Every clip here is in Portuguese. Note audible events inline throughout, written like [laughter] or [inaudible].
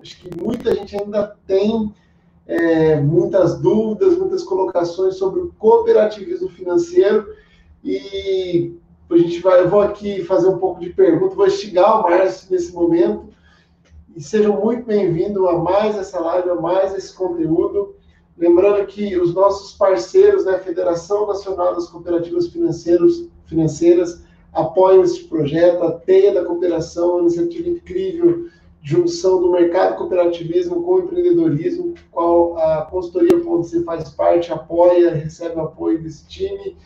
acho que muita gente ainda tem é, muitas dúvidas, muitas colocações sobre o cooperativismo financeiro e a gente vai, eu vou aqui fazer um pouco de pergunta, vou instigar o Márcio nesse momento e sejam muito bem-vindos a mais essa live, a mais esse conteúdo. Lembrando que os nossos parceiros, né, Federação Nacional das Cooperativas Financeiras, Financeiras apoiam esse projeto, a Teia da Cooperação, uma iniciativa incrível junção do mercado cooperativismo com o empreendedorismo, qual a consultoria você faz parte, apoia, recebe apoio desse time.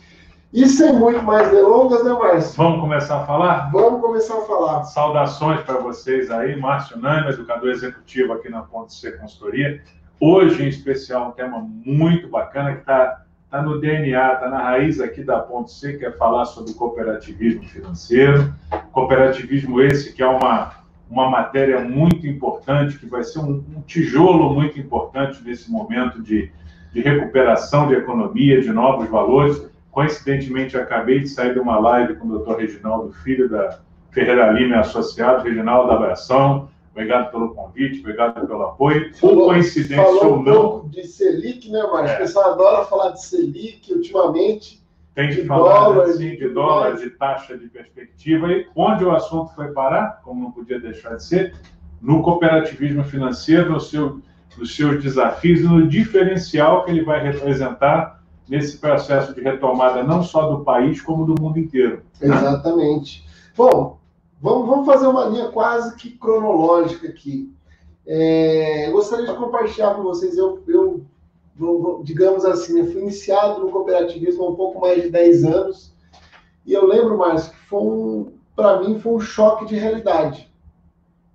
E sem muito mais delongas, né, Márcio? Vamos começar a falar? Vamos começar a falar. Saudações para vocês aí, Márcio Nani, educador executivo aqui na Ponte C Consultoria. Hoje, em especial, um tema muito bacana que está tá no DNA, está na raiz aqui da Ponte C, que é falar sobre cooperativismo financeiro. Cooperativismo esse que é uma uma matéria muito importante, que vai ser um, um tijolo muito importante nesse momento de, de recuperação de economia, de novos valores. Coincidentemente, acabei de sair de uma live com o doutor Reginaldo Filho, da Ferreira Lima Associado, Reginaldo, abração. Obrigado pelo convite, obrigado pelo apoio. Falou, coincidência falou ou não. Um pouco de Selic, né, Márcio? É. O pessoal adora falar de Selic ultimamente. Tem de, falar assim, de dólar, de taxa de perspectiva. E onde o assunto foi parar, como não podia deixar de ser, no cooperativismo financeiro, no seu, nos seus desafios e no diferencial que ele vai representar nesse processo de retomada, não só do país, como do mundo inteiro. Exatamente. Bom, vamos, vamos fazer uma linha quase que cronológica aqui. É, gostaria de compartilhar com vocês, eu, eu digamos assim, eu fui iniciado no cooperativismo há um pouco mais de 10 anos, e eu lembro, Márcio, que foi um, para mim foi um choque de realidade.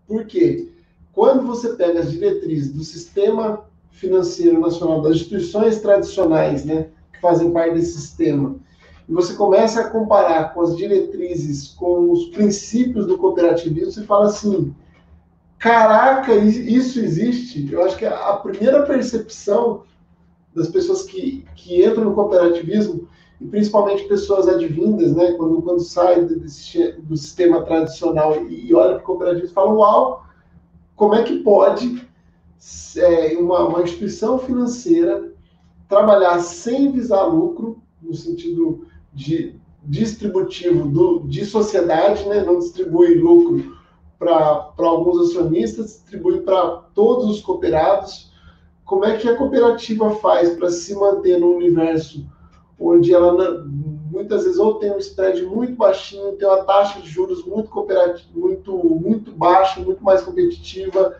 Por quê? Quando você pega as diretrizes do sistema financeiro nacional, das instituições tradicionais, né, que fazem parte desse sistema, e você começa a comparar com as diretrizes, com os princípios do cooperativismo, você fala assim: caraca, isso existe? Eu acho que a primeira percepção das pessoas que, que entram no cooperativismo, e principalmente pessoas advindas, né, quando, quando saem do, do sistema tradicional e, e olham para o cooperativismo, falam, uau, como é que pode é, uma, uma instituição financeira trabalhar sem visar lucro, no sentido de distributivo do, de sociedade, né, não distribui lucro para alguns acionistas, distribui para todos os cooperados, como é que a cooperativa faz para se manter no universo onde ela muitas vezes ou tem um spread muito baixinho, tem uma taxa de juros muito cooperativa, muito muito baixa, muito mais competitiva,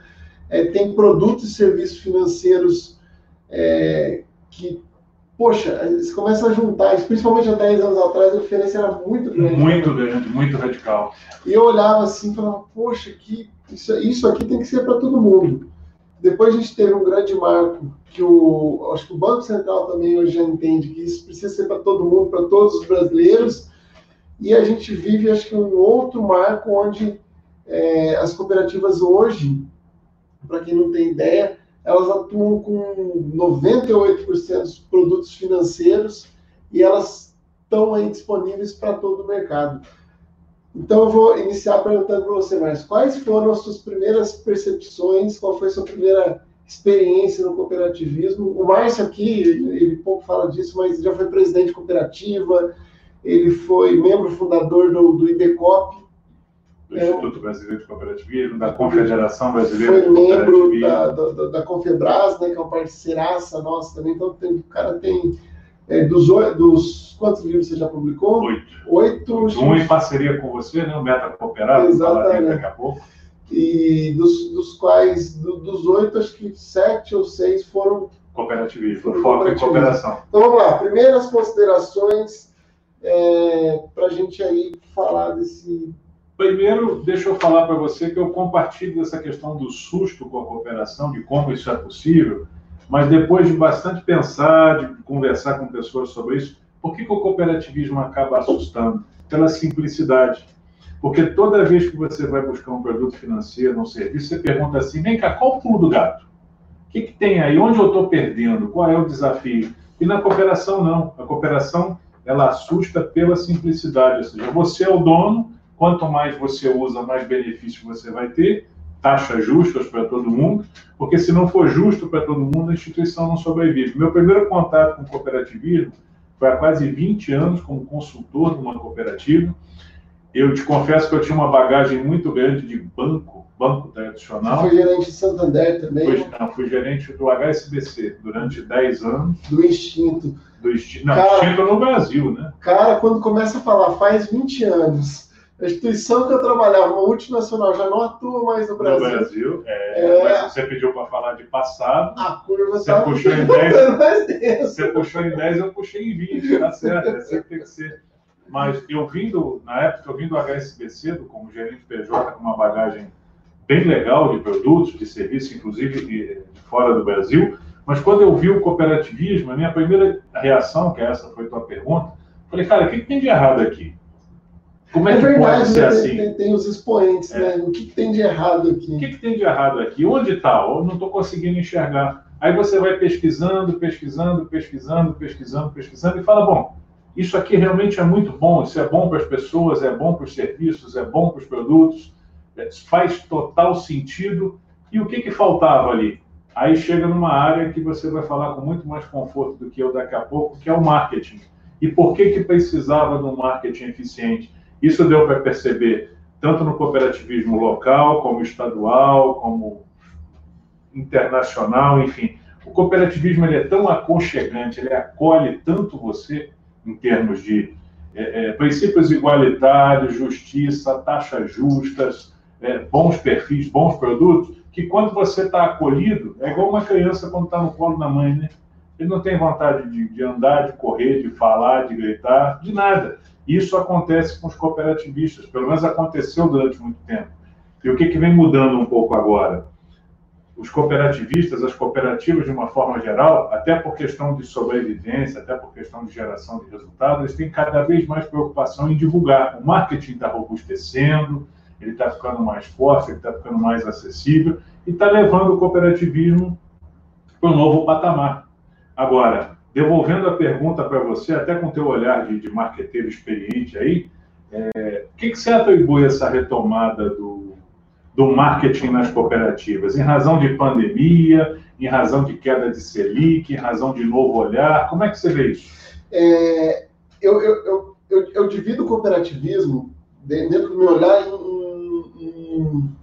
é, tem produtos e serviços financeiros é, que poxa, eles começam a juntar, principalmente há 10 anos atrás, a diferença era muito grande. Muito grande, muito radical. E eu olhava assim e falava, poxa, que isso, isso aqui tem que ser para todo mundo. Depois a gente teve um grande marco que o, acho que o Banco Central também hoje já entende que isso precisa ser para todo mundo, para todos os brasileiros. E a gente vive, acho que, um outro marco onde é, as cooperativas hoje, para quem não tem ideia, elas atuam com 98% dos produtos financeiros e elas estão aí disponíveis para todo o mercado. Então, eu vou iniciar perguntando para você, Márcio, quais foram as suas primeiras percepções, qual foi a sua primeira experiência no cooperativismo? O Márcio aqui, ele pouco fala disso, mas já foi presidente de cooperativa, ele foi membro fundador do, do IBCOP, do é, Instituto Brasileiro de Cooperativismo, da Confederação Brasileira de Cooperativismo. Foi membro da, da, da Confebras, né, que é uma parceiraça nossa também, então tem, o cara tem é, dos, dos quantos livros você já publicou? Oito. Oito. Um em parceria com você, né? O Meta Cooperado, Exatamente. daqui a pouco. E dos, dos quais, do, dos oito, acho que sete ou seis foram cooperativismo, foram foco em cooperação. Então vamos lá, primeiras considerações é, para a gente aí falar desse. Primeiro, deixa eu falar para você que eu compartilho dessa questão do susto com a cooperação, de como isso é possível mas depois de bastante pensar, de conversar com pessoas sobre isso, por que, que o cooperativismo acaba assustando? Pela simplicidade. Porque toda vez que você vai buscar um produto financeiro, um serviço, você pergunta assim: vem cá, qual o pulo do gato? O que, que tem aí? Onde eu estou perdendo? Qual é o desafio? E na cooperação, não. A cooperação ela assusta pela simplicidade. Ou seja, você é o dono, quanto mais você usa, mais benefício você vai ter. Taxas justas para todo mundo, porque se não for justo para todo mundo, a instituição não sobrevive. Meu primeiro contato com o cooperativismo foi há quase 20 anos como consultor de uma cooperativa. Eu te confesso que eu tinha uma bagagem muito grande de banco, banco tradicional. Você foi gerente de Santander também? Fui, não, fui gerente do HSBC durante 10 anos. Do Instinto. Do Instinto, não, cara, Instinto no Brasil, né? Cara, quando começa a falar faz 20 anos a instituição que eu trabalhava, uma multinacional, já não atua mais no Brasil. No Brasil, é, é... mas você pediu para falar de passado. A curva você tá puxou em 10. [laughs] Você puxou em 10, eu puxei em 20, tá certo? É assim que tem que ser. Mas eu vindo, na época, eu vim do HSBC, como gerente PJ, com uma bagagem bem legal de produtos, de serviços, inclusive de, de fora do Brasil. Mas quando eu vi o cooperativismo, a minha primeira reação, que essa foi a tua pergunta, falei, cara, o que tem de errado aqui? Como é, é que verdade, pode ser né? assim? Tem, tem, os expoentes, é. né? O que, que, tem de errado aqui? O que, que tem de errado aqui? Onde está? Eu não estou conseguindo enxergar. Aí você vai pesquisando, pesquisando, pesquisando, pesquisando, pesquisando e fala: bom, isso aqui realmente é muito bom, isso é bom para as pessoas, é bom para os serviços, é bom para os produtos, é, faz total sentido. E o que, que faltava ali? Aí chega numa área que você vai falar com muito mais conforto do que eu daqui a pouco, que é o marketing. E por que, que precisava de um marketing eficiente? Isso deu para perceber tanto no cooperativismo local, como estadual, como internacional, enfim. O cooperativismo ele é tão aconchegante, ele acolhe tanto você em termos de é, é, princípios igualitários, justiça, taxas justas, é, bons perfis, bons produtos, que quando você está acolhido, é igual uma criança quando está no colo da mãe, né? Ele não tem vontade de, de andar, de correr, de falar, de gritar, de nada. Isso acontece com os cooperativistas, pelo menos aconteceu durante muito tempo. E o que, que vem mudando um pouco agora? Os cooperativistas, as cooperativas de uma forma geral, até por questão de sobrevivência, até por questão de geração de resultados, eles têm cada vez mais preocupação em divulgar. O marketing está robustecendo, ele está ficando mais forte, ele está ficando mais acessível e está levando o cooperativismo para um novo patamar. Agora, devolvendo a pergunta para você, até com o teu olhar de, de marqueteiro experiente aí, é, o que, que você atribui essa retomada do, do marketing nas cooperativas? Em razão de pandemia, em razão de queda de Selic, em razão de novo olhar? Como é que você vê isso? É, eu, eu, eu, eu divido o cooperativismo, dentro do meu olhar, em, em,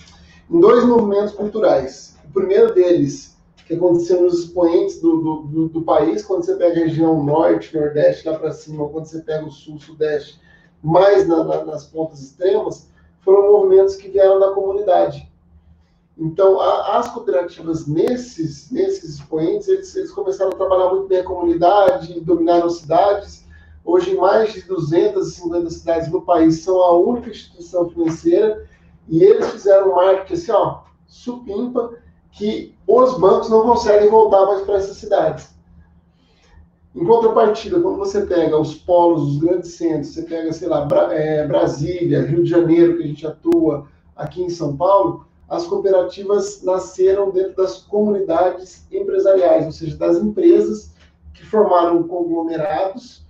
em dois movimentos culturais. O primeiro deles que aconteceu nos expoentes do, do, do, do, país, quando você pega a região norte, nordeste, lá para cima, quando você pega o sul, sudeste, mais na, na, nas pontas extremas, foram movimentos que vieram da comunidade. Então, a, as cooperativas nesses, nesses expoentes, eles, eles começaram a trabalhar muito bem a comunidade, dominaram cidades. Hoje, mais de 250 cidades no país são a única instituição financeira e eles fizeram um marketing assim, ó, supimpa, que os bancos não conseguem voltar mais para essas cidades. Em contrapartida, quando você pega os polos, os grandes centros, você pega, sei lá, é, Brasília, Rio de Janeiro, que a gente atua aqui em São Paulo, as cooperativas nasceram dentro das comunidades empresariais, ou seja, das empresas que formaram conglomerados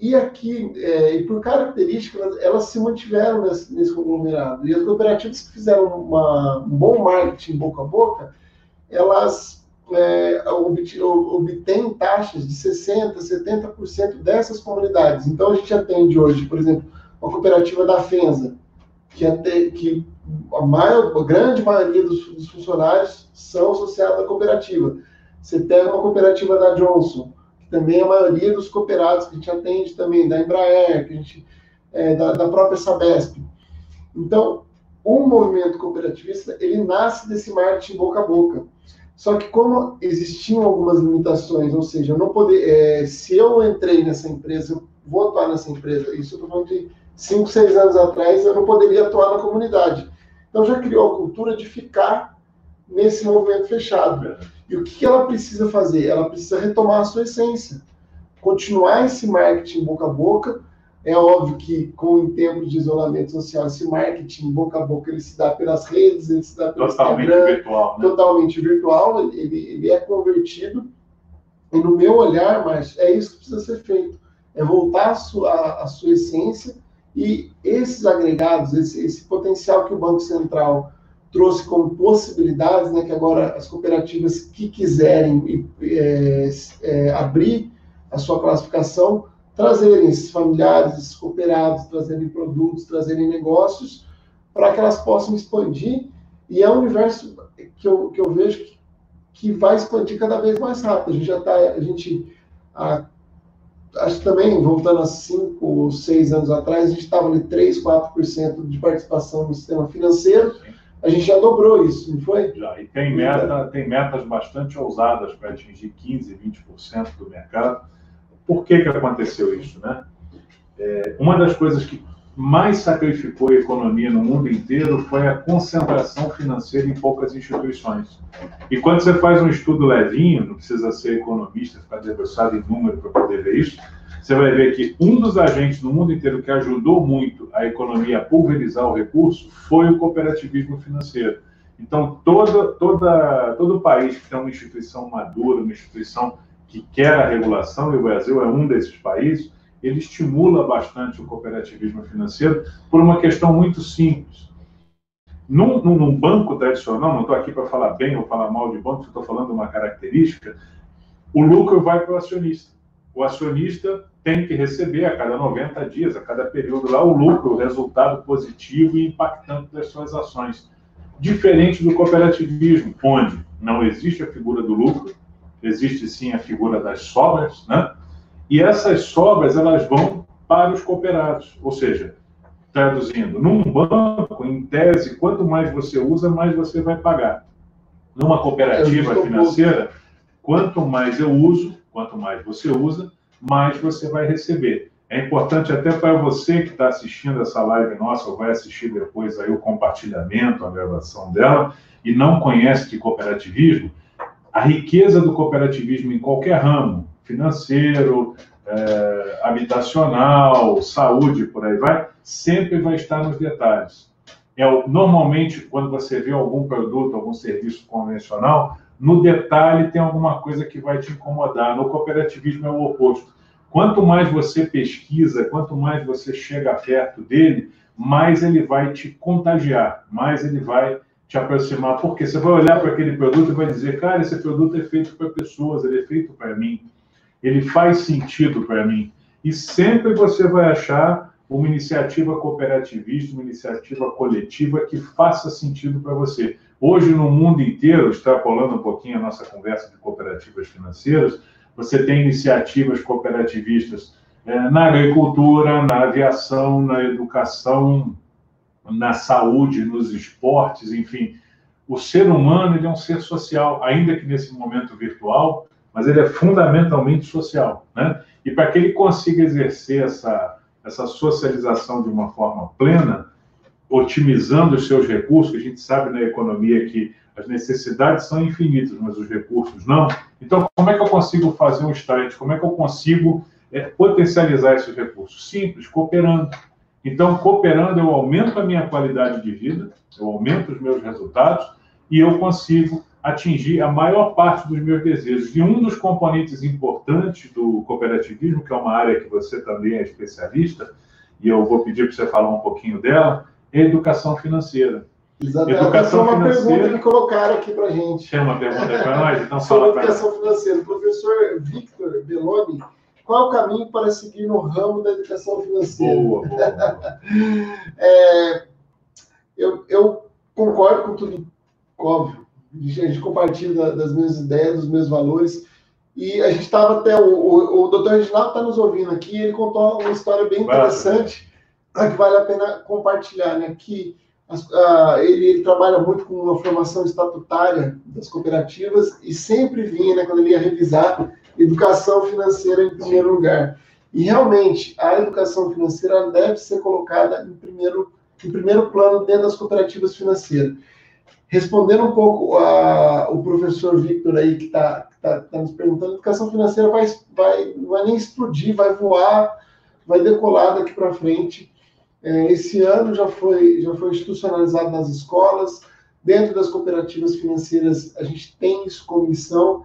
e aqui, é, e por característica, elas, elas se mantiveram nesse, nesse, conglomerado. E as cooperativas que fizeram uma, um bom marketing boca a boca, elas é, obtêm taxas de 60%, 70% dessas comunidades. Então, a gente atende hoje, por exemplo, uma cooperativa da FENSA, que, até, que a, maior, a grande maioria dos, dos funcionários são associados à cooperativa. Você pega uma cooperativa da Johnson, também a maioria dos cooperados que a gente atende também, da Embraer, que a gente, é, da, da própria Sabesp. Então, o movimento cooperativista, ele nasce desse marketing boca a boca. Só que como existiam algumas limitações, ou seja, eu não poder, é, se eu entrei nessa empresa, eu vou atuar nessa empresa, isso eu estou falando de 5, 6 anos atrás, eu não poderia atuar na comunidade. Então já criou a cultura de ficar nesse movimento fechado. E o que ela precisa fazer? Ela precisa retomar a sua essência, continuar esse marketing boca a boca. É óbvio que com o tempo de isolamento social, esse marketing boca a boca ele se dá pelas redes, ele se dá pelo totalmente Instagram, virtual, né? totalmente virtual. Ele, ele é convertido. E no meu olhar, mas é isso que precisa ser feito: é voltar a sua, a sua essência e esses agregados, esse, esse potencial que o Banco Central trouxe como possibilidades, né, que agora as cooperativas que quiserem é, é, abrir a sua classificação, trazerem esses familiares, esses cooperados, trazerem produtos, trazerem negócios, para que elas possam expandir. E é um universo que eu, que eu vejo que, que vai expandir cada vez mais rápido. A gente já está, a gente, a, acho que também, voltando a cinco ou seis anos atrás, a gente estava ali 3, 4% de participação no sistema financeiro. A gente já dobrou isso, não foi? Já, e tem, meta, tem metas bastante ousadas para atingir 15%, 20% do mercado. Por que, que aconteceu isso? Né? É, uma das coisas que mais sacrificou a economia no mundo inteiro foi a concentração financeira em poucas instituições. E quando você faz um estudo levinho, não precisa ser economista, ficar debruçado em número para poder ver isso, você vai ver que um dos agentes no mundo inteiro que ajudou muito a economia a pulverizar o recurso foi o cooperativismo financeiro. Então, toda, toda, todo país que tem uma instituição madura, uma instituição que quer a regulação, e o Brasil é um desses países, ele estimula bastante o cooperativismo financeiro por uma questão muito simples. Num, num banco tradicional, não estou aqui para falar bem ou falar mal de banco, estou falando uma característica, o lucro vai para o acionista. O acionista tem que receber a cada 90 dias, a cada período lá, o lucro, o resultado positivo e impactante das suas ações. Diferente do cooperativismo, onde não existe a figura do lucro, existe sim a figura das sobras, né? E essas sobras elas vão para os cooperados, ou seja, traduzindo, num banco, em tese, quanto mais você usa, mais você vai pagar. Numa cooperativa financeira, quanto mais eu uso, quanto mais você usa, mais você vai receber. É importante até para você que está assistindo essa live nossa, ou vai assistir depois aí o compartilhamento, a gravação dela, e não conhece de cooperativismo, a riqueza do cooperativismo em qualquer ramo, financeiro, é, habitacional, saúde, por aí vai, sempre vai estar nos detalhes. É, normalmente, quando você vê algum produto, algum serviço convencional, no detalhe tem alguma coisa que vai te incomodar. No cooperativismo é o oposto. Quanto mais você pesquisa, quanto mais você chega perto dele, mais ele vai te contagiar, mais ele vai te aproximar. Porque você vai olhar para aquele produto e vai dizer, cara, esse produto é feito para pessoas, ele é feito para mim ele faz sentido para mim. E sempre você vai achar uma iniciativa cooperativista, uma iniciativa coletiva que faça sentido para você. Hoje, no mundo inteiro, extrapolando um pouquinho a nossa conversa de cooperativas financeiras, você tem iniciativas cooperativistas é, na agricultura, na aviação, na educação, na saúde, nos esportes, enfim. O ser humano ele é um ser social, ainda que nesse momento virtual, mas ele é fundamentalmente social, né? E para que ele consiga exercer essa, essa socialização de uma forma plena, otimizando os seus recursos, a gente sabe na economia que as necessidades são infinitas, mas os recursos não. Então, como é que eu consigo fazer um start? Como é que eu consigo é, potencializar esses recursos? Simples, cooperando. Então, cooperando, eu aumento a minha qualidade de vida, eu aumento os meus resultados e eu consigo atingir a maior parte dos meus desejos. E um dos componentes importantes do cooperativismo, que é uma área que você também é especialista, e eu vou pedir para você falar um pouquinho dela, educação financeira. Exatamente. Educação uma financeira... pergunta que colocaram aqui para a gente. Tem uma pergunta para [laughs] nós? Então fala para educação financeira. Professor Victor Belloni, qual é o caminho para seguir no ramo da educação financeira? Boa, boa, boa. [laughs] é, eu, eu concordo com tudo, óbvio, a gente compartilha das minhas ideias, dos meus valores. E a gente estava até, o, o, o doutor Reginaldo está nos ouvindo aqui, ele contou uma história bem interessante, que vale a pena compartilhar, né? Que a, ele, ele, trabalha muito com uma formação estatutária das cooperativas e sempre vinha, né, quando ele ia revisar, educação financeira em primeiro lugar. E realmente, a educação financeira deve ser colocada em primeiro, em primeiro plano dentro das cooperativas financeiras. Respondendo um pouco a, o professor Victor aí, que está tá, tá nos perguntando, a educação financeira vai, vai, vai nem explodir, vai voar, vai decolar daqui para frente. É, esse ano já foi, já foi institucionalizado nas escolas, dentro das cooperativas financeiras a gente tem isso como missão,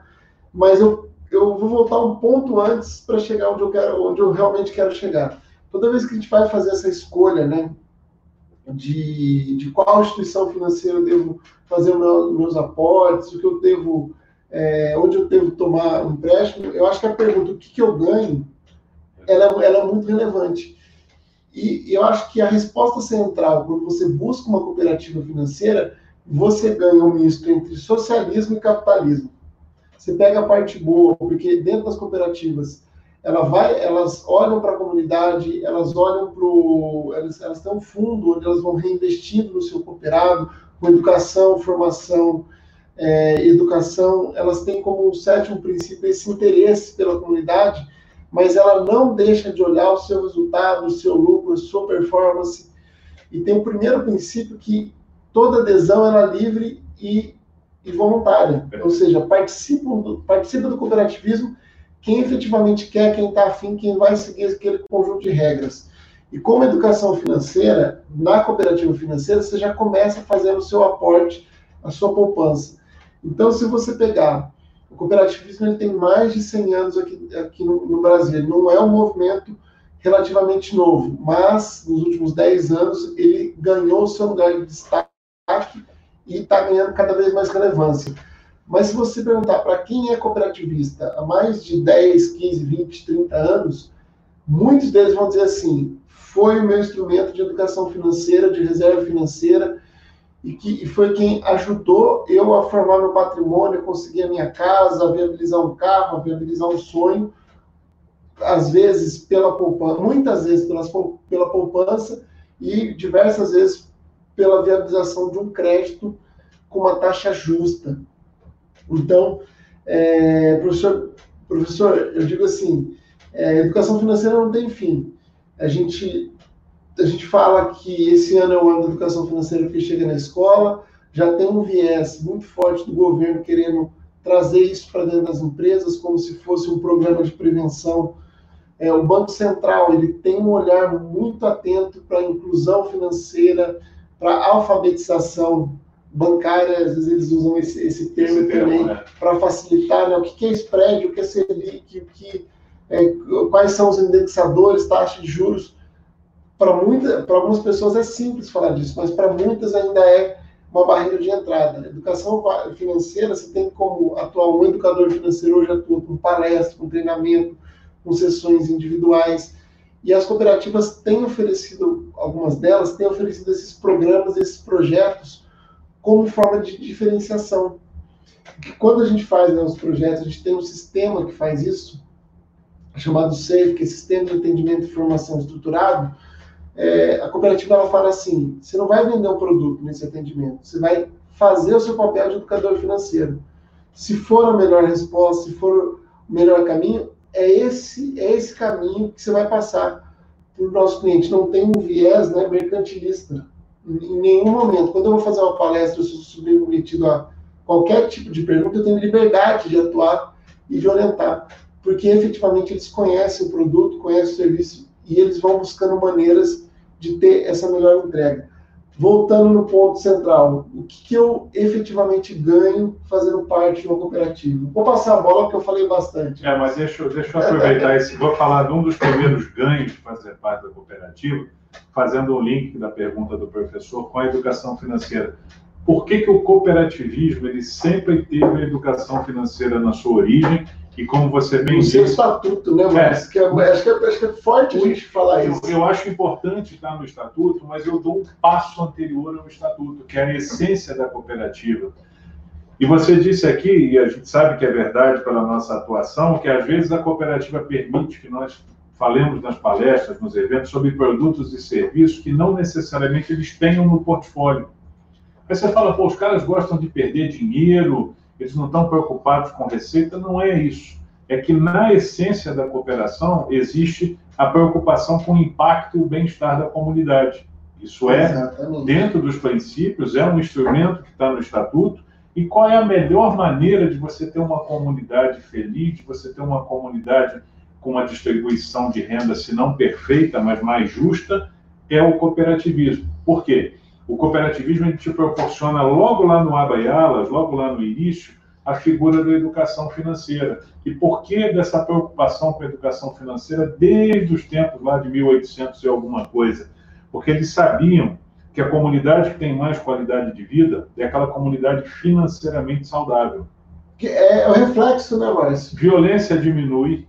mas eu, eu vou voltar um ponto antes para chegar onde eu, quero, onde eu realmente quero chegar. Toda vez que a gente vai fazer essa escolha, né, de, de qual instituição financeira eu devo fazer meu, meus aportes, o que eu devo, é, onde eu devo tomar um empréstimo, eu acho que a pergunta, o que, que eu ganho, ela, ela é muito relevante. E, eu acho que a resposta central, quando você busca uma cooperativa financeira, você ganha um misto entre socialismo e capitalismo. Você pega a parte boa, porque dentro das cooperativas, ela vai, elas olham para a comunidade, elas olham para. Elas, elas têm um fundo onde elas vão reinvestindo no seu cooperado, com educação, formação, é, educação. Elas têm como sétimo princípio esse interesse pela comunidade, mas ela não deixa de olhar o seu resultado, o seu lucro, a sua performance. E tem o primeiro princípio que toda adesão era livre e, e voluntária, ou seja, participa do, participa do cooperativismo quem efetivamente quer, quem está afim, quem vai seguir aquele conjunto de regras. E como educação financeira, na cooperativa financeira, você já começa fazendo o seu aporte, a sua poupança. Então, se você pegar, o cooperativismo ele tem mais de 100 anos aqui, aqui no, no Brasil, ele não é um movimento relativamente novo, mas nos últimos 10 anos ele ganhou seu lugar de destaque e está ganhando cada vez mais relevância. Mas se você perguntar para quem é cooperativista há mais de 10, 15, 20, 30 anos, muitos deles vão dizer assim: foi o meu instrumento de educação financeira, de reserva financeira, e que e foi quem ajudou eu a formar meu patrimônio, conseguir a minha casa, a viabilizar um carro, a viabilizar um sonho, às vezes pela poupança, muitas vezes pelas, pela poupança e diversas vezes pela viabilização de um crédito com uma taxa justa. Então, é, professor, professor, eu digo assim, é, educação financeira não tem fim. A gente, a gente fala que esse ano é o ano da educação financeira que chega na escola, já tem um viés muito forte do governo querendo trazer isso para dentro das empresas como se fosse um programa de prevenção. É, o Banco Central ele tem um olhar muito atento para a inclusão financeira, para a alfabetização bancária, às vezes eles usam esse, esse termo esse também né? para facilitar né? o que é spread, o que é Selic, o que, é, quais são os indexadores, taxa de juros. Para muita, para algumas pessoas é simples falar disso, mas para muitas ainda é uma barreira de entrada. Educação financeira, você tem como atuar um educador financeiro hoje atua com palestra, com treinamento, com sessões individuais. E as cooperativas têm oferecido, algumas delas têm oferecido esses programas, esses projetos como forma de diferenciação. Porque quando a gente faz né, os projetos, a gente tem um sistema que faz isso, chamado SAFE, que é Sistema de Atendimento e Informação Estruturado. É, a cooperativa ela fala assim: você não vai vender um produto nesse atendimento, você vai fazer o seu papel de educador financeiro. Se for a melhor resposta, se for o melhor caminho, é esse, é esse caminho que você vai passar para o nosso cliente. Não tem um viés né, mercantilista em nenhum momento. Quando eu vou fazer uma palestra, eu sou submetido a qualquer tipo de pergunta, eu tenho liberdade de atuar e de orientar, porque efetivamente eles conhecem o produto, conhecem o serviço e eles vão buscando maneiras de ter essa melhor entrega. Voltando no ponto central, o que, que eu efetivamente ganho fazendo parte de uma cooperativa? Vou passar a bola porque eu falei bastante. É, mas deixa, deixa eu aproveitar [laughs] esse. Vou falar de um dos primeiros ganhos de fazer parte da cooperativa fazendo um link da pergunta do professor com a educação financeira. Por que, que o cooperativismo ele sempre teve a educação financeira na sua origem e como você bem disse... O estatuto, né, Mas É, que é, acho, que é, acho que é forte a gente falar isso. Eu acho importante estar no estatuto, mas eu dou um passo anterior ao estatuto, que é a essência da cooperativa. E você disse aqui, e a gente sabe que é verdade pela nossa atuação, que às vezes a cooperativa permite que nós falemos nas palestras, nos eventos, sobre produtos e serviços que não necessariamente eles tenham no portfólio. Aí você fala, pô, os caras gostam de perder dinheiro, eles não estão preocupados com receita. Não é isso. É que na essência da cooperação existe a preocupação com o impacto e o bem-estar da comunidade. Isso é, Exatamente. dentro dos princípios, é um instrumento que está no estatuto. E qual é a melhor maneira de você ter uma comunidade feliz, de você ter uma comunidade com uma distribuição de renda, se não perfeita, mas mais justa, é o cooperativismo. Por quê? O cooperativismo te proporciona logo lá no Abaialas, logo lá no início, a figura da educação financeira. E por que dessa preocupação com a educação financeira desde os tempos lá de 1800 e alguma coisa? Porque eles sabiam que a comunidade que tem mais qualidade de vida é aquela comunidade financeiramente saudável. Que é o reflexo, né, Márcio? Violência diminui,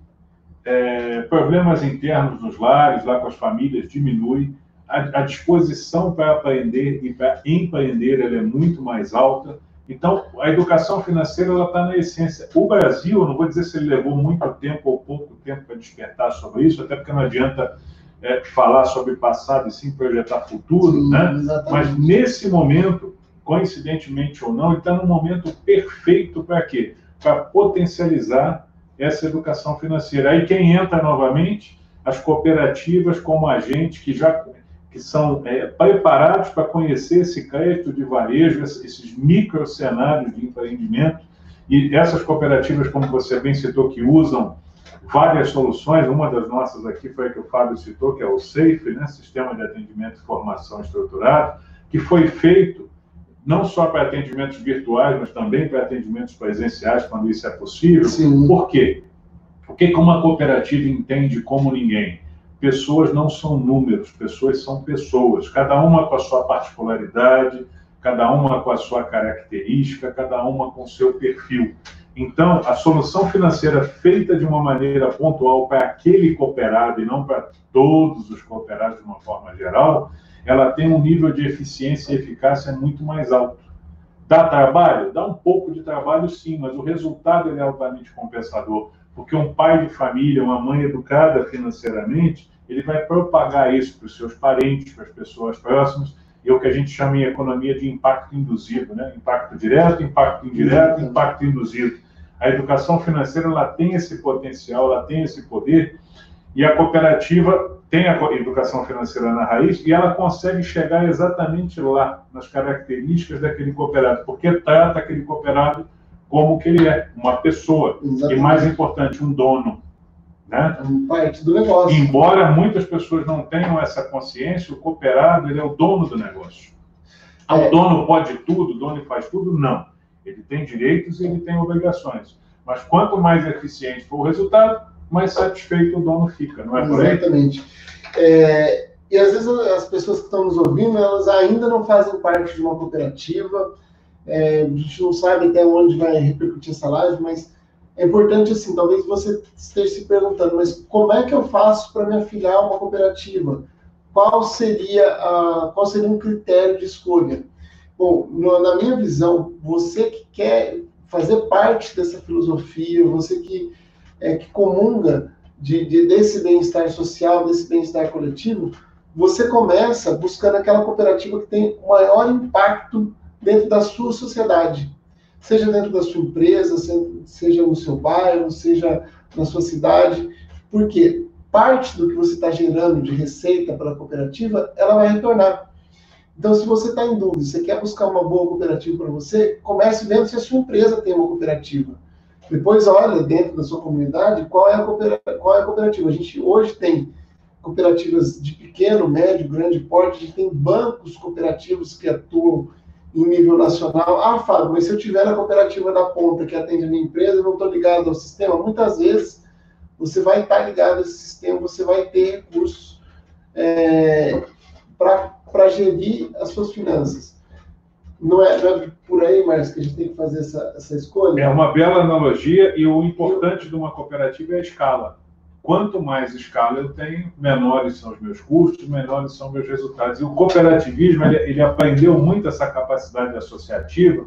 é, problemas internos nos lares, lá com as famílias, diminui, a, a disposição para aprender e para empreender ela é muito mais alta. Então, a educação financeira ela está na essência. O Brasil, não vou dizer se ele levou muito tempo ou pouco tempo para despertar sobre isso, até porque não adianta é, falar sobre passado e sim projetar futuro, sim, né? Exatamente. Mas nesse momento, coincidentemente ou não, está no momento perfeito para quê? Para potencializar essa educação financeira. Aí quem entra novamente? As cooperativas como agentes que já que são é, preparados para conhecer esse crédito de varejo, esses micro cenários de empreendimento. E essas cooperativas, como você bem citou, que usam várias soluções, uma das nossas aqui foi a que o Fábio citou, que é o SAFE, né, Sistema de Atendimento e Formação Estruturado, que foi feito não só para atendimentos virtuais, mas também para atendimentos presenciais, quando isso é possível. Sim. Por quê? O que uma cooperativa entende como ninguém? Pessoas não são números, pessoas são pessoas, cada uma com a sua particularidade, cada uma com a sua característica, cada uma com seu perfil. Então, a solução financeira feita de uma maneira pontual para aquele cooperado e não para todos os cooperados de uma forma geral, ela tem um nível de eficiência e eficácia muito mais alto. Dá trabalho? Dá um pouco de trabalho, sim, mas o resultado é altamente compensador, porque um pai de família, uma mãe educada financeiramente, ele vai propagar isso para os seus parentes, para as pessoas próximas, e é o que a gente chama em economia de impacto induzido, né? Impacto direto, impacto indireto, impacto induzido. A educação financeira ela tem esse potencial, ela tem esse poder, e a cooperativa tem a educação financeira na raiz e ela consegue chegar exatamente lá, nas características daquele cooperado, porque trata aquele cooperado como que ele é, uma pessoa, exatamente. e mais importante, um dono. Né? Parte do negócio. Embora muitas pessoas não tenham essa consciência, o cooperado ele é o dono do negócio. Ah, é. O dono pode tudo, o dono faz tudo? Não. Ele tem direitos e ele tem obrigações. Mas quanto mais eficiente for o resultado, mais satisfeito o dono fica, não é por aí? Exatamente. É, e às vezes as pessoas que estão nos ouvindo, elas ainda não fazem parte de uma cooperativa, é, a gente não sabe até onde vai repercutir essa live, mas é importante, assim, talvez você esteja se perguntando, mas como é que eu faço para me afiliar a uma cooperativa? Qual seria, a, qual seria um critério de escolha? Bom, no, na minha visão, você que quer fazer parte dessa filosofia, você que, é, que comunga de, de, desse bem-estar social, desse bem-estar coletivo, você começa buscando aquela cooperativa que tem maior impacto dentro da sua sociedade seja dentro da sua empresa, seja no seu bairro, seja na sua cidade, porque parte do que você está gerando de receita para a cooperativa, ela vai retornar. Então, se você está em dúvida, você quer buscar uma boa cooperativa para você, comece vendo se a sua empresa tem uma cooperativa. Depois, olha dentro da sua comunidade qual é a, cooperativa. Qual é a cooperativa. A gente hoje tem cooperativas de pequeno, médio, grande porte, a gente tem bancos cooperativos que atuam em nível nacional. Ah, Fábio, mas se eu tiver a cooperativa da ponta que atende a minha empresa, eu não estou ligado ao sistema. Muitas vezes você vai estar ligado a esse sistema, você vai ter recursos é, para gerir as suas finanças. Não é, não é, por aí, Márcio, que a gente tem que fazer essa, essa escolha? É uma bela analogia e o importante de uma cooperativa é a escala. Quanto mais escala eu tenho, menores são os meus custos, menores são meus resultados. E o cooperativismo, ele, ele aprendeu muito essa capacidade associativa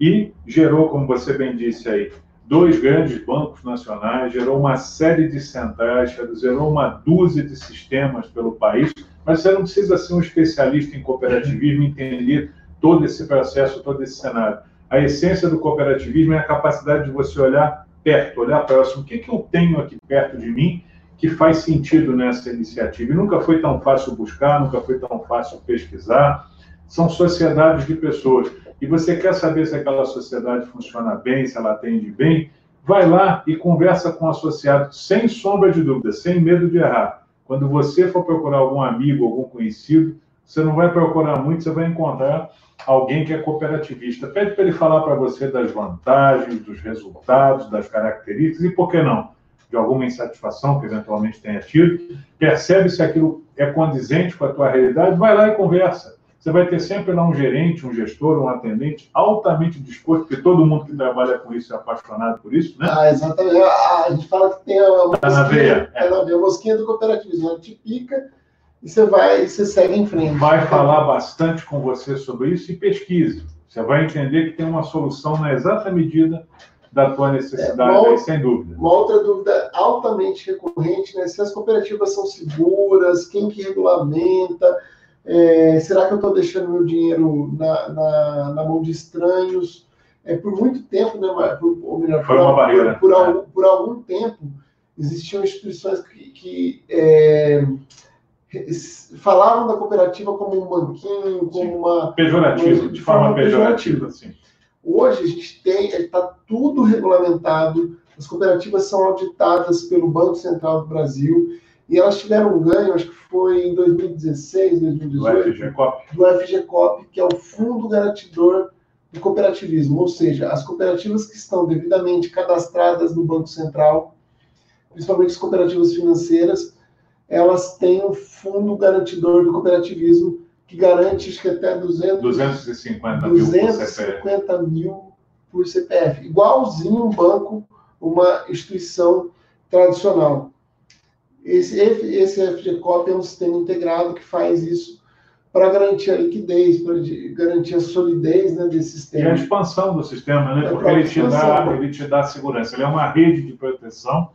e gerou, como você bem disse aí, dois grandes bancos nacionais, gerou uma série de centrais, gerou uma dúzia de sistemas pelo país, mas você não precisa ser um especialista em cooperativismo entender todo esse processo, todo esse cenário. A essência do cooperativismo é a capacidade de você olhar perto, olhar próximo. O que, que eu tenho aqui perto de mim que faz sentido nessa iniciativa? E nunca foi tão fácil buscar, nunca foi tão fácil pesquisar. São sociedades de pessoas. E você quer saber se aquela sociedade funciona bem, se ela atende bem? Vai lá e conversa com o associado, sem sombra de dúvida, sem medo de errar. Quando você for procurar algum amigo, algum conhecido, você não vai procurar muito, você vai encontrar alguém que é cooperativista. Pede para ele falar para você das vantagens, dos resultados, das características e, por que não, de alguma insatisfação que eventualmente tenha tido. Percebe se aquilo é condizente com a tua realidade, vai lá e conversa. você vai ter sempre lá um gerente, um gestor, um atendente altamente disposto, porque todo mundo que trabalha com isso é apaixonado por isso, né? Ah, exatamente. A, a gente fala que tem a, a tá na veia. É. na veia, a mosquinha do cooperativismo. Ela te pica e você vai, você segue em frente. Vai falar bastante com você sobre isso e pesquise. Você vai entender que tem uma solução na exata medida da tua necessidade, é, outra, sem dúvida. Uma outra dúvida altamente recorrente, né? Se as cooperativas são seguras, quem que regulamenta, é, será que eu estou deixando meu dinheiro na, na, na, mão de estranhos? É, por muito tempo, né, por, ou melhor, Foi por, uma barreira. Por, por, algum, por, algum, tempo, existiam instituições que, que é, falavam da cooperativa como um banquinho, como sim. uma. Pejorativo, de, forma pejorativa, sim. Hoje a gente tem, está tudo regulamentado, as cooperativas são auditadas pelo Banco Central do Brasil e elas tiveram um ganho, acho que foi em 2016, 2018, do FGCOP, do FGCOP que é o Fundo Garantidor do Cooperativismo, ou seja, as cooperativas que estão devidamente cadastradas no Banco Central, principalmente as cooperativas financeiras, elas têm o Fundo Garantidor do Cooperativismo, que garante acho que até 200, 250 mil 250 mil por CPF. Igualzinho um banco, uma instituição tradicional. Esse, esse FGCOP é um sistema integrado que faz isso para garantir a liquidez, para garantir a solidez né, desse sistema. E a expansão do sistema, né? É porque ele te, dá, ele te dá segurança. Ele é uma rede de proteção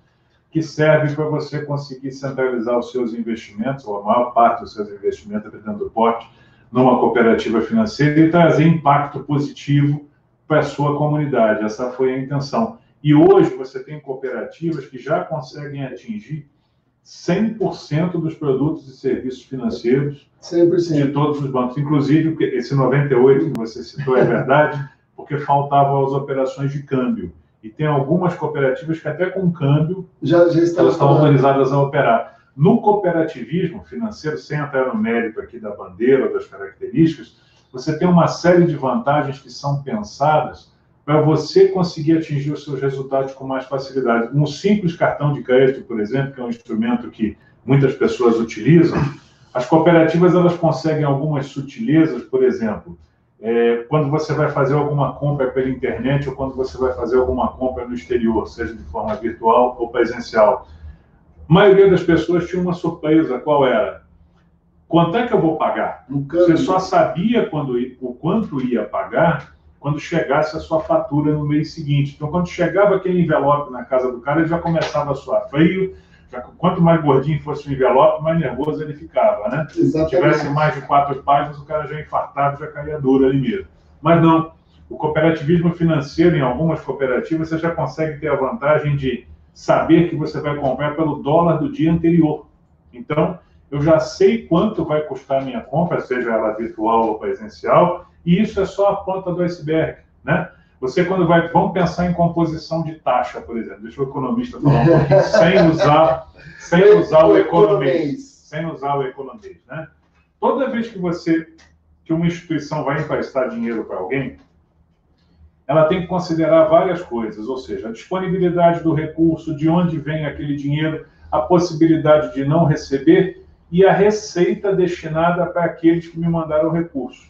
que serve para você conseguir centralizar os seus investimentos, ou a maior parte dos seus investimentos, dependendo do porte, numa cooperativa financeira e trazer impacto positivo para a sua comunidade. Essa foi a intenção. E hoje você tem cooperativas que já conseguem atingir 100% dos produtos e serviços financeiros 100%. de todos os bancos. Inclusive, esse 98 que você citou é verdade, porque faltavam as operações de câmbio. E tem algumas cooperativas que até com câmbio já, já estão, elas estão autorizadas a operar. No cooperativismo financeiro, sem entrar no mérito aqui da bandeira, das características, você tem uma série de vantagens que são pensadas para você conseguir atingir os seus resultados com mais facilidade. Um simples cartão de crédito, por exemplo, que é um instrumento que muitas pessoas utilizam, as cooperativas elas conseguem algumas sutilezas, por exemplo, é, quando você vai fazer alguma compra pela internet ou quando você vai fazer alguma compra no exterior, seja de forma virtual ou presencial. A maioria das pessoas tinha uma surpresa, qual era? Quanto é que eu vou pagar? Você só sabia quando, o quanto ia pagar quando chegasse a sua fatura no mês seguinte. Então, quando chegava aquele envelope na casa do cara, ele já começava a suar frio. Quanto mais gordinho fosse o envelope, mais nervoso ele ficava, né? Exatamente. Se tivesse mais de quatro páginas, o cara já infartava, já caía duro ali mesmo. Mas não. O cooperativismo financeiro, em algumas cooperativas, você já consegue ter a vantagem de saber que você vai comprar pelo dólar do dia anterior. Então, eu já sei quanto vai custar a minha compra, seja ela virtual ou presencial, e isso é só a ponta do iceberg, né? Você, quando vai. Vamos pensar em composição de taxa, por exemplo. Deixa o economista falar um pouquinho, [laughs] sem usar, sem usar o economês. Sem usar o economês, né? Toda vez que você. que uma instituição vai emprestar dinheiro para alguém, ela tem que considerar várias coisas, ou seja, a disponibilidade do recurso, de onde vem aquele dinheiro, a possibilidade de não receber e a receita destinada para aqueles que me mandaram o recurso.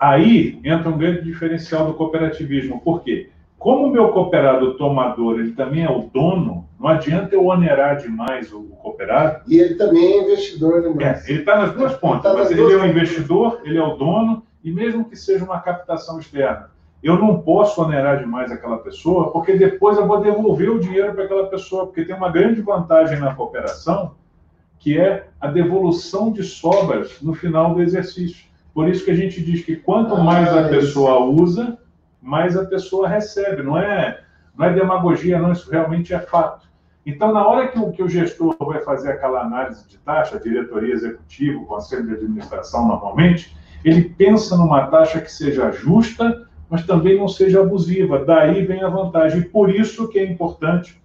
Aí entra um grande diferencial do cooperativismo. Por quê? Como o meu cooperado tomador, ele também é o dono, não adianta eu onerar demais o cooperado. E ele também é investidor, né? É, ele está nas duas pontas, tá ele é o investidor, ele é o dono, e mesmo que seja uma captação externa, eu não posso onerar demais aquela pessoa, porque depois eu vou devolver o dinheiro para aquela pessoa, porque tem uma grande vantagem na cooperação, que é a devolução de sobras no final do exercício. Por isso que a gente diz que quanto mais a pessoa usa, mais a pessoa recebe. Não é, não é demagogia, não, isso realmente é fato. Então, na hora que o, que o gestor vai fazer aquela análise de taxa, diretoria executiva, conselho de administração, normalmente, ele pensa numa taxa que seja justa, mas também não seja abusiva. Daí vem a vantagem. E por isso que é importante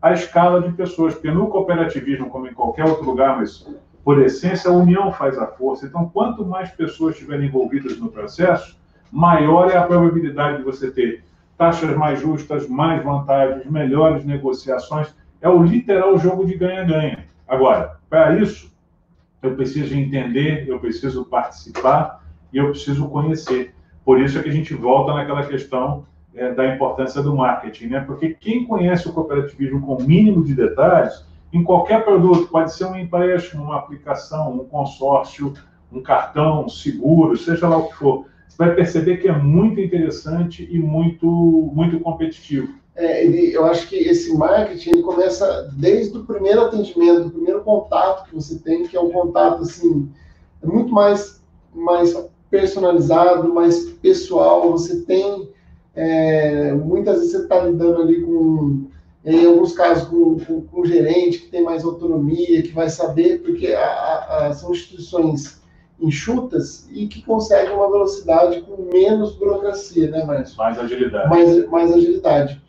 a escala de pessoas, porque no cooperativismo, como em qualquer outro lugar, mas por essência, a união faz a força. Então, quanto mais pessoas estiverem envolvidas no processo, maior é a probabilidade de você ter taxas mais justas, mais vantagens, melhores negociações. É o literal jogo de ganha-ganha. Agora, para isso, eu preciso entender, eu preciso participar e eu preciso conhecer. Por isso é que a gente volta naquela questão é, da importância do marketing, né? Porque quem conhece o cooperativismo com o mínimo de detalhes, em qualquer produto, pode ser um empréstimo, uma aplicação, um consórcio, um cartão, um seguro, seja lá o que for, você vai perceber que é muito interessante e muito, muito competitivo. É, ele, eu acho que esse marketing ele começa desde o primeiro atendimento, do primeiro contato que você tem, que é um contato assim, é muito mais, mais personalizado, mais pessoal. Você tem é, muitas vezes você está lidando ali com, em alguns casos, com, com, com, gerente que tem mais autonomia, que vai saber, porque a, a, são instituições enxutas e que conseguem uma velocidade com menos burocracia, né, Márcio? Mais agilidade. Mais, mais agilidade.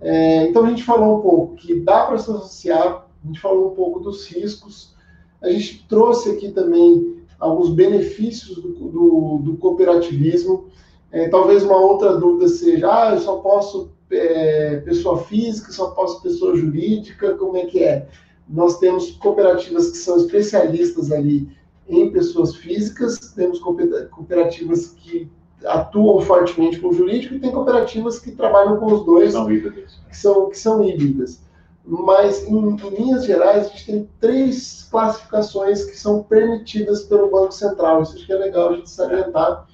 É, então a gente falou um pouco que dá para se associar, a gente falou um pouco dos riscos, a gente trouxe aqui também alguns benefícios do, do, do cooperativismo. É, talvez uma outra dúvida seja, ah, eu só posso é, pessoa física, só posso pessoa jurídica, como é que é? Nós temos cooperativas que são especialistas ali em pessoas físicas, temos cooperativas que atuam fortemente com o jurídico e tem cooperativas que trabalham com os dois, são híbridas. Que, são, que são híbridas. Mas, em, em, linhas gerais, a gente tem três classificações que são permitidas pelo Banco Central. Isso acho que é legal a gente salientar,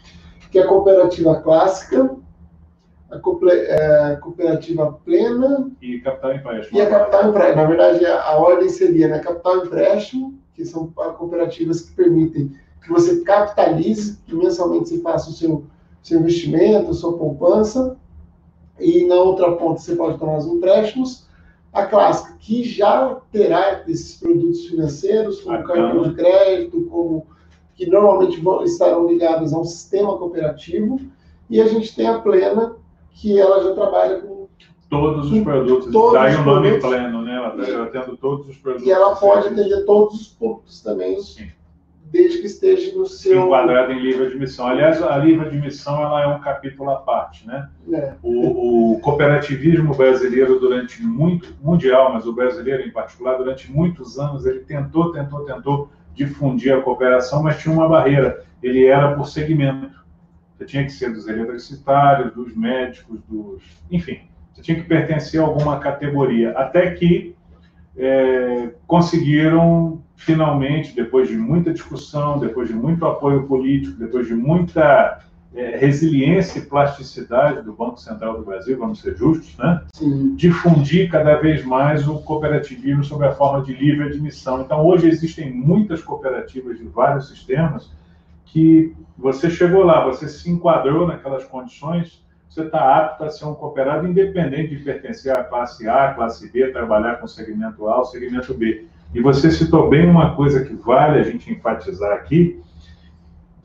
que é a cooperativa clássica, a é, cooperativa plena e capital empréstimo. E a capital empréstimo. Na verdade, a ordem seria né, capital empréstimo, que são cooperativas que permitem que você capitalize, que mensalmente você faça o seu, seu investimento, a sua poupança, e na outra ponta você pode tomar os empréstimos. A clássica, que já terá esses produtos financeiros, como cartão de crédito, como que normalmente vão, estarão ligados a um sistema cooperativo, e a gente tem a plena, que ela já trabalha com todos os produtos. Todos Daí o nome produtos, pleno, né? Ela está atendendo todos os produtos. E ela pode atender todos os pontos também. Sim desde que esteja no seu. Enquadrado em livre admissão. Aliás, a livre admissão ela é um capítulo à parte, né? É. O, o, cooperativismo brasileiro, durante muito. mundial, mas o brasileiro em particular, durante muitos anos, ele tentou, tentou, tentou difundir a cooperação, mas tinha uma barreira. Ele era por segmento. Você tinha que ser dos eletricitários, dos médicos, dos. Enfim, você tinha que pertencer a alguma categoria. Até que é, conseguiram finalmente, depois de muita discussão, depois de muito apoio político, depois de muita é, resiliência e plasticidade do Banco Central do Brasil, vamos ser justos, né? Sim. difundir cada vez mais o cooperativismo sob a forma de livre admissão. Então, hoje existem muitas cooperativas de vários sistemas que você chegou lá, você se enquadrou naquelas condições, você está apto a ser um cooperado independente de pertencer à classe A, classe B, trabalhar com segmento A ou segmento B. E você citou bem uma coisa que vale a gente enfatizar aqui,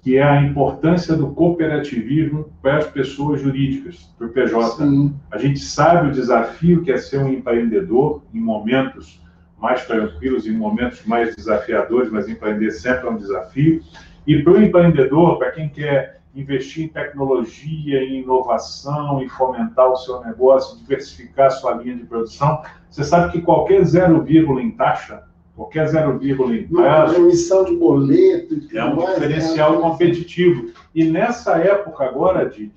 que é a importância do cooperativismo para as pessoas jurídicas, para o PJ. Sim. A gente sabe o desafio que é ser um empreendedor em momentos mais tranquilos, em momentos mais desafiadores, mas empreender sempre é um desafio. E para o empreendedor, para quem quer investir em tecnologia, em inovação, em fomentar o seu negócio, diversificar a sua linha de produção, você sabe que qualquer zero vírgula em taxa qualquer zero vírgula em prazo. Emissão de boleto. É um mais, diferencial né? competitivo. E nessa época agora de,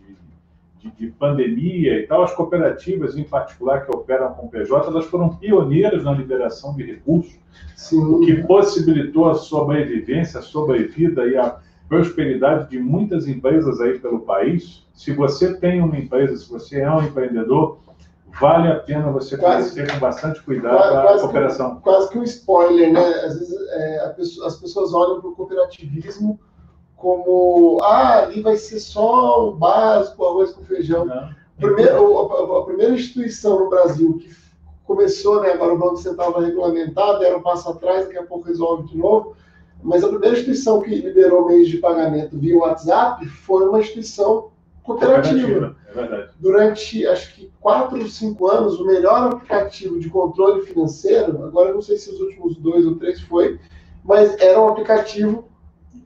de, de, pandemia e tal, as cooperativas, em particular, que operam com PJ, elas foram pioneiras na liberação de recursos, Sim. o que possibilitou a sobrevivência, a sobrevida e a prosperidade de muitas empresas aí pelo país. Se você tem uma empresa, se você é um empreendedor, vale a pena você quase, conhecer com bastante cuidado quase, a cooperação. Que, quase que um spoiler, né? Às vezes é, pessoa, as pessoas olham para o cooperativismo como, ah, ali vai ser só o básico, arroz com feijão. Primeiro, a, a, primeira instituição no Brasil que começou, né, agora o Banco Central vai regulamentar, deram um passo atrás, daqui a pouco resolve de novo, mas a primeira instituição que liberou meios de pagamento via WhatsApp foi uma instituição cooperativa. É verdade. Durante, acho que, quatro ou cinco anos, o melhor aplicativo de controle financeiro, agora não sei se os últimos dois ou três foi, mas era um aplicativo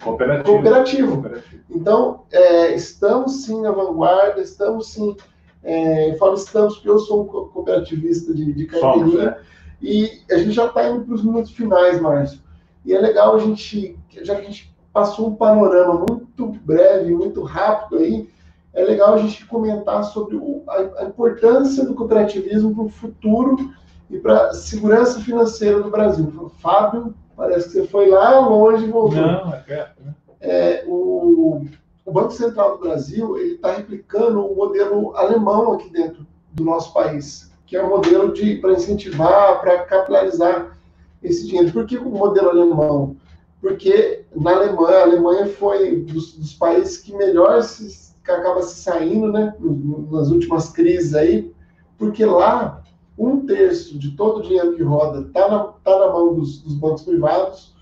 cooperativo. cooperativo. cooperativo. Então, é, estamos sim na vanguarda, estamos sim. É, eu falo estamos porque eu sou um cooperativista de, de carteirinha. Somos, é. E a gente já está indo para os minutos finais, Márcio. E é legal a gente, já que a gente passou um panorama muito breve, muito rápido aí, é legal a gente comentar sobre o, a, a, importância do cooperativismo para o futuro e para a segurança financeira do Brasil. Fábio, parece que você foi lá longe e voltou. Não, é perto, né? É, o, o Banco Central do Brasil ele está replicando o modelo alemão aqui dentro do nosso país, que é um modelo de para incentivar, para capilarizar esse dinheiro. Por que o modelo alemão? Porque na Alemanha, a Alemanha foi dos, dos países que melhor se, que acaba se saindo, né, nas últimas crises aí, porque lá um terço de todo o dinheiro que roda está na, tá na mão dos, dos, bancos privados,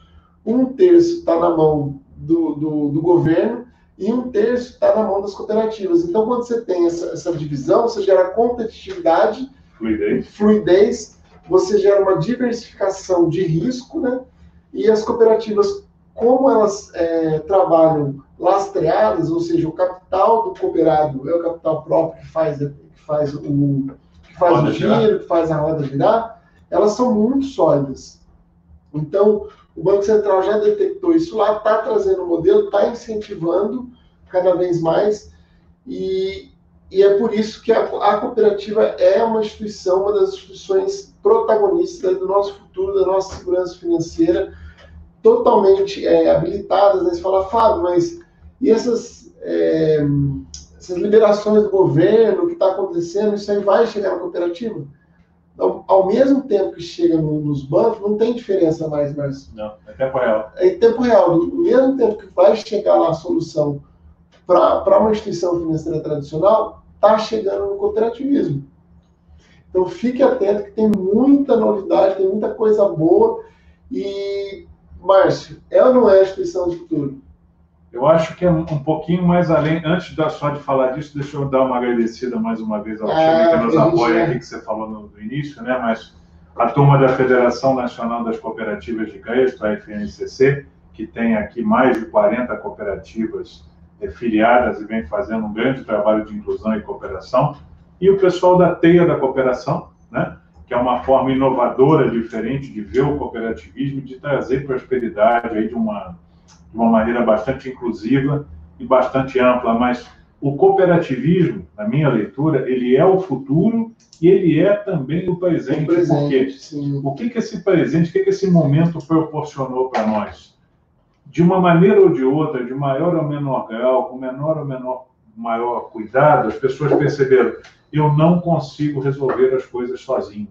um terço está na mão do, do, do, governo e um terço está na mão das cooperativas. Então, quando você tem essa, essa divisão, você gera competitividade, fluidez. fluidez, você gera uma diversificação de risco, né? E as cooperativas, como elas é, trabalham lastreadas, ou seja, o capital do cooperado é o capital próprio que faz, que faz o que faz o dinheiro, que faz a roda girar, elas são muito sólidas. Então, o Banco Central já detectou isso lá, está trazendo o modelo, está incentivando cada vez mais, e, e é por isso que a, a, cooperativa é uma instituição, uma das instituições protagonistas do nosso futuro, da nossa segurança financeira, totalmente é, habilitadas. Né? Você fala, Fábio, mas e essas. É, essas liberações do governo, o que está acontecendo, isso aí vai chegar na cooperativa? Então, ao mesmo tempo que chega no, nos bancos, não tem diferença mais, Márcio. Não, é tempo real. É em tempo real. Ao mesmo tempo que vai chegar lá a solução para uma instituição financeira tradicional, está chegando no cooperativismo. Então, fique atento que tem muita novidade, tem muita coisa boa. E, Márcio, é ou não é a instituição do futuro? Eu acho que é um pouquinho mais além. Antes da, só de falar disso, deixa eu dar uma agradecida mais uma vez ao é, que nos apoia é. aqui, que você falou no, no, início, né? Mas a turma da Federação Nacional das Cooperativas de Crédito, a FNCC, que tem aqui mais de 40 cooperativas é, filiadas e vem fazendo um grande trabalho de inclusão e cooperação. E o pessoal da Teia da Cooperação, né? que é uma forma inovadora, diferente de ver o cooperativismo de trazer prosperidade aí de uma de uma maneira bastante inclusiva e bastante ampla, mas o cooperativismo, na minha leitura, ele é o futuro e ele é também o presente. O presente o que, que esse presente, o que, que esse momento proporcionou para nós? De uma maneira ou de outra, de maior ou menor grau, com menor ou menor, maior cuidado, as pessoas perceberam: eu não consigo resolver as coisas sozinho.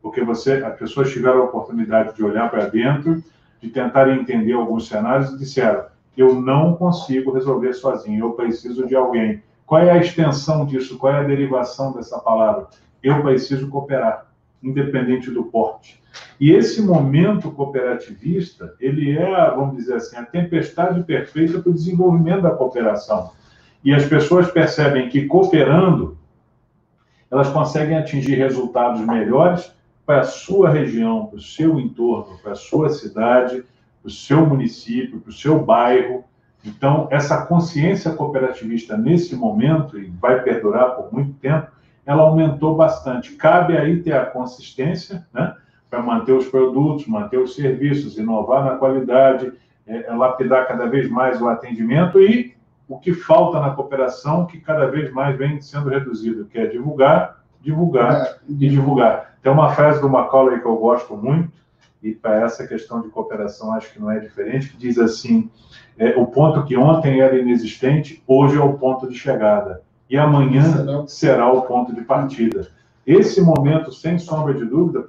Porque você, as pessoas tiveram a oportunidade de olhar para dentro de tentar entender alguns cenários e disseram: eu não consigo resolver sozinho, eu preciso de alguém. Qual é a extensão disso? Qual é a derivação dessa palavra? Eu preciso cooperar, independente do porte. E esse momento cooperativista, ele é, vamos dizer assim, a tempestade perfeita para o desenvolvimento da cooperação. E as pessoas percebem que cooperando, elas conseguem atingir resultados melhores para a sua região, para o seu entorno, para a sua cidade, para o seu município, para o seu bairro. Então, essa consciência cooperativista nesse momento, e vai perdurar por muito tempo, ela aumentou bastante. Cabe aí ter a consistência, né? Para manter os produtos, manter os serviços, inovar na qualidade, é, é lapidar cada vez mais o atendimento e o que falta na cooperação, que cada vez mais vem sendo reduzido, que é divulgar, divulgar é. e divulgar. Tem uma frase do Macaulay que eu gosto muito, e para essa questão de cooperação acho que não é diferente, que diz assim: é, o ponto que ontem era inexistente, hoje é o ponto de chegada, e amanhã será o ponto de partida. Esse momento, sem sombra de dúvida,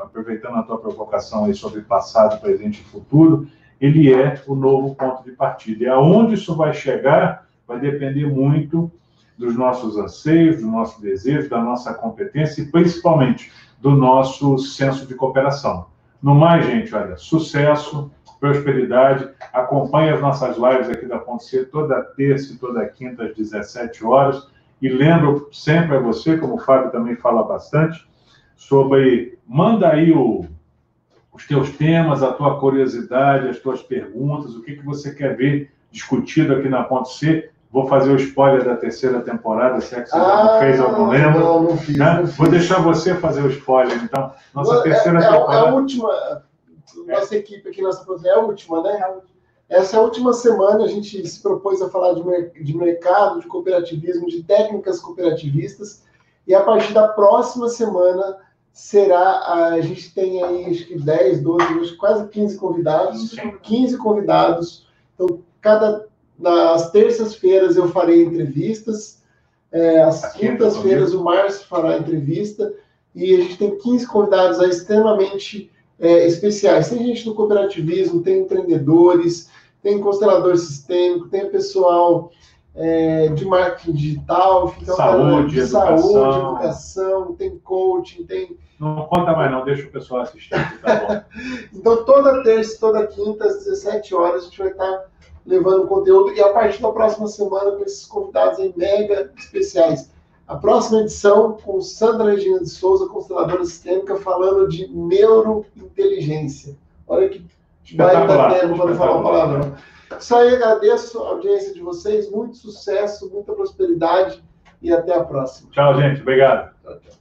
aproveitando a tua provocação aí sobre passado, presente e futuro, ele é o novo ponto de partida. E aonde isso vai chegar vai depender muito dos nossos anseios, do nosso desejo, da nossa competência e principalmente do nosso senso de cooperação. No mais, gente, olha, sucesso, prosperidade. Acompanhe as nossas lives aqui da Ponte C toda terça e toda quinta às 17 horas. E lembro sempre a você, como o Fábio também fala bastante, sobre manda aí o, os teus temas, a tua curiosidade, as tuas perguntas, o que, que você quer ver discutido aqui na Ponte C. Vou fazer o spoiler da terceira temporada, se é que você ah, não fez, eu não lembro. Não, não fiz, né? não fiz. Vou deixar você fazer o spoiler, então. Nossa é, terceira é, temporada. É a última. nossa equipe aqui, nossa é a última, né? Essa é a última semana, a gente se propôs a falar de, de mercado, de cooperativismo, de técnicas cooperativistas, e a partir da próxima semana será, a gente tem aí acho que 10, 12, quase 15 convidados, 15 convidados, então cada, nas terças-feiras eu farei entrevistas, é, às quintas-feiras o Márcio fará entrevista, e a gente tem 15 convidados aí extremamente é, especiais. Tem gente do cooperativismo, tem empreendedores, tem constelador sistêmico, tem pessoal é, de marketing digital, então, saúde, de educação. saúde, educação, tem coaching, tem. Não conta mais, não, deixa o pessoal assistir, tá bom. [laughs] então, toda terça, toda quinta, às 17 horas, a gente vai estar levando conteúdo e a partir da próxima semana com esses convidados aí mega especiais. A próxima edição com Sandra Regina de Souza, consteladora sistêmica, falando de neurointeligência. Olha que baita termo para não falar uma palavra. Isso aí, agradeço a audiência de vocês, muito sucesso, muita prosperidade e até a próxima. Tchau, gente. Obrigado. Tchau, tchau.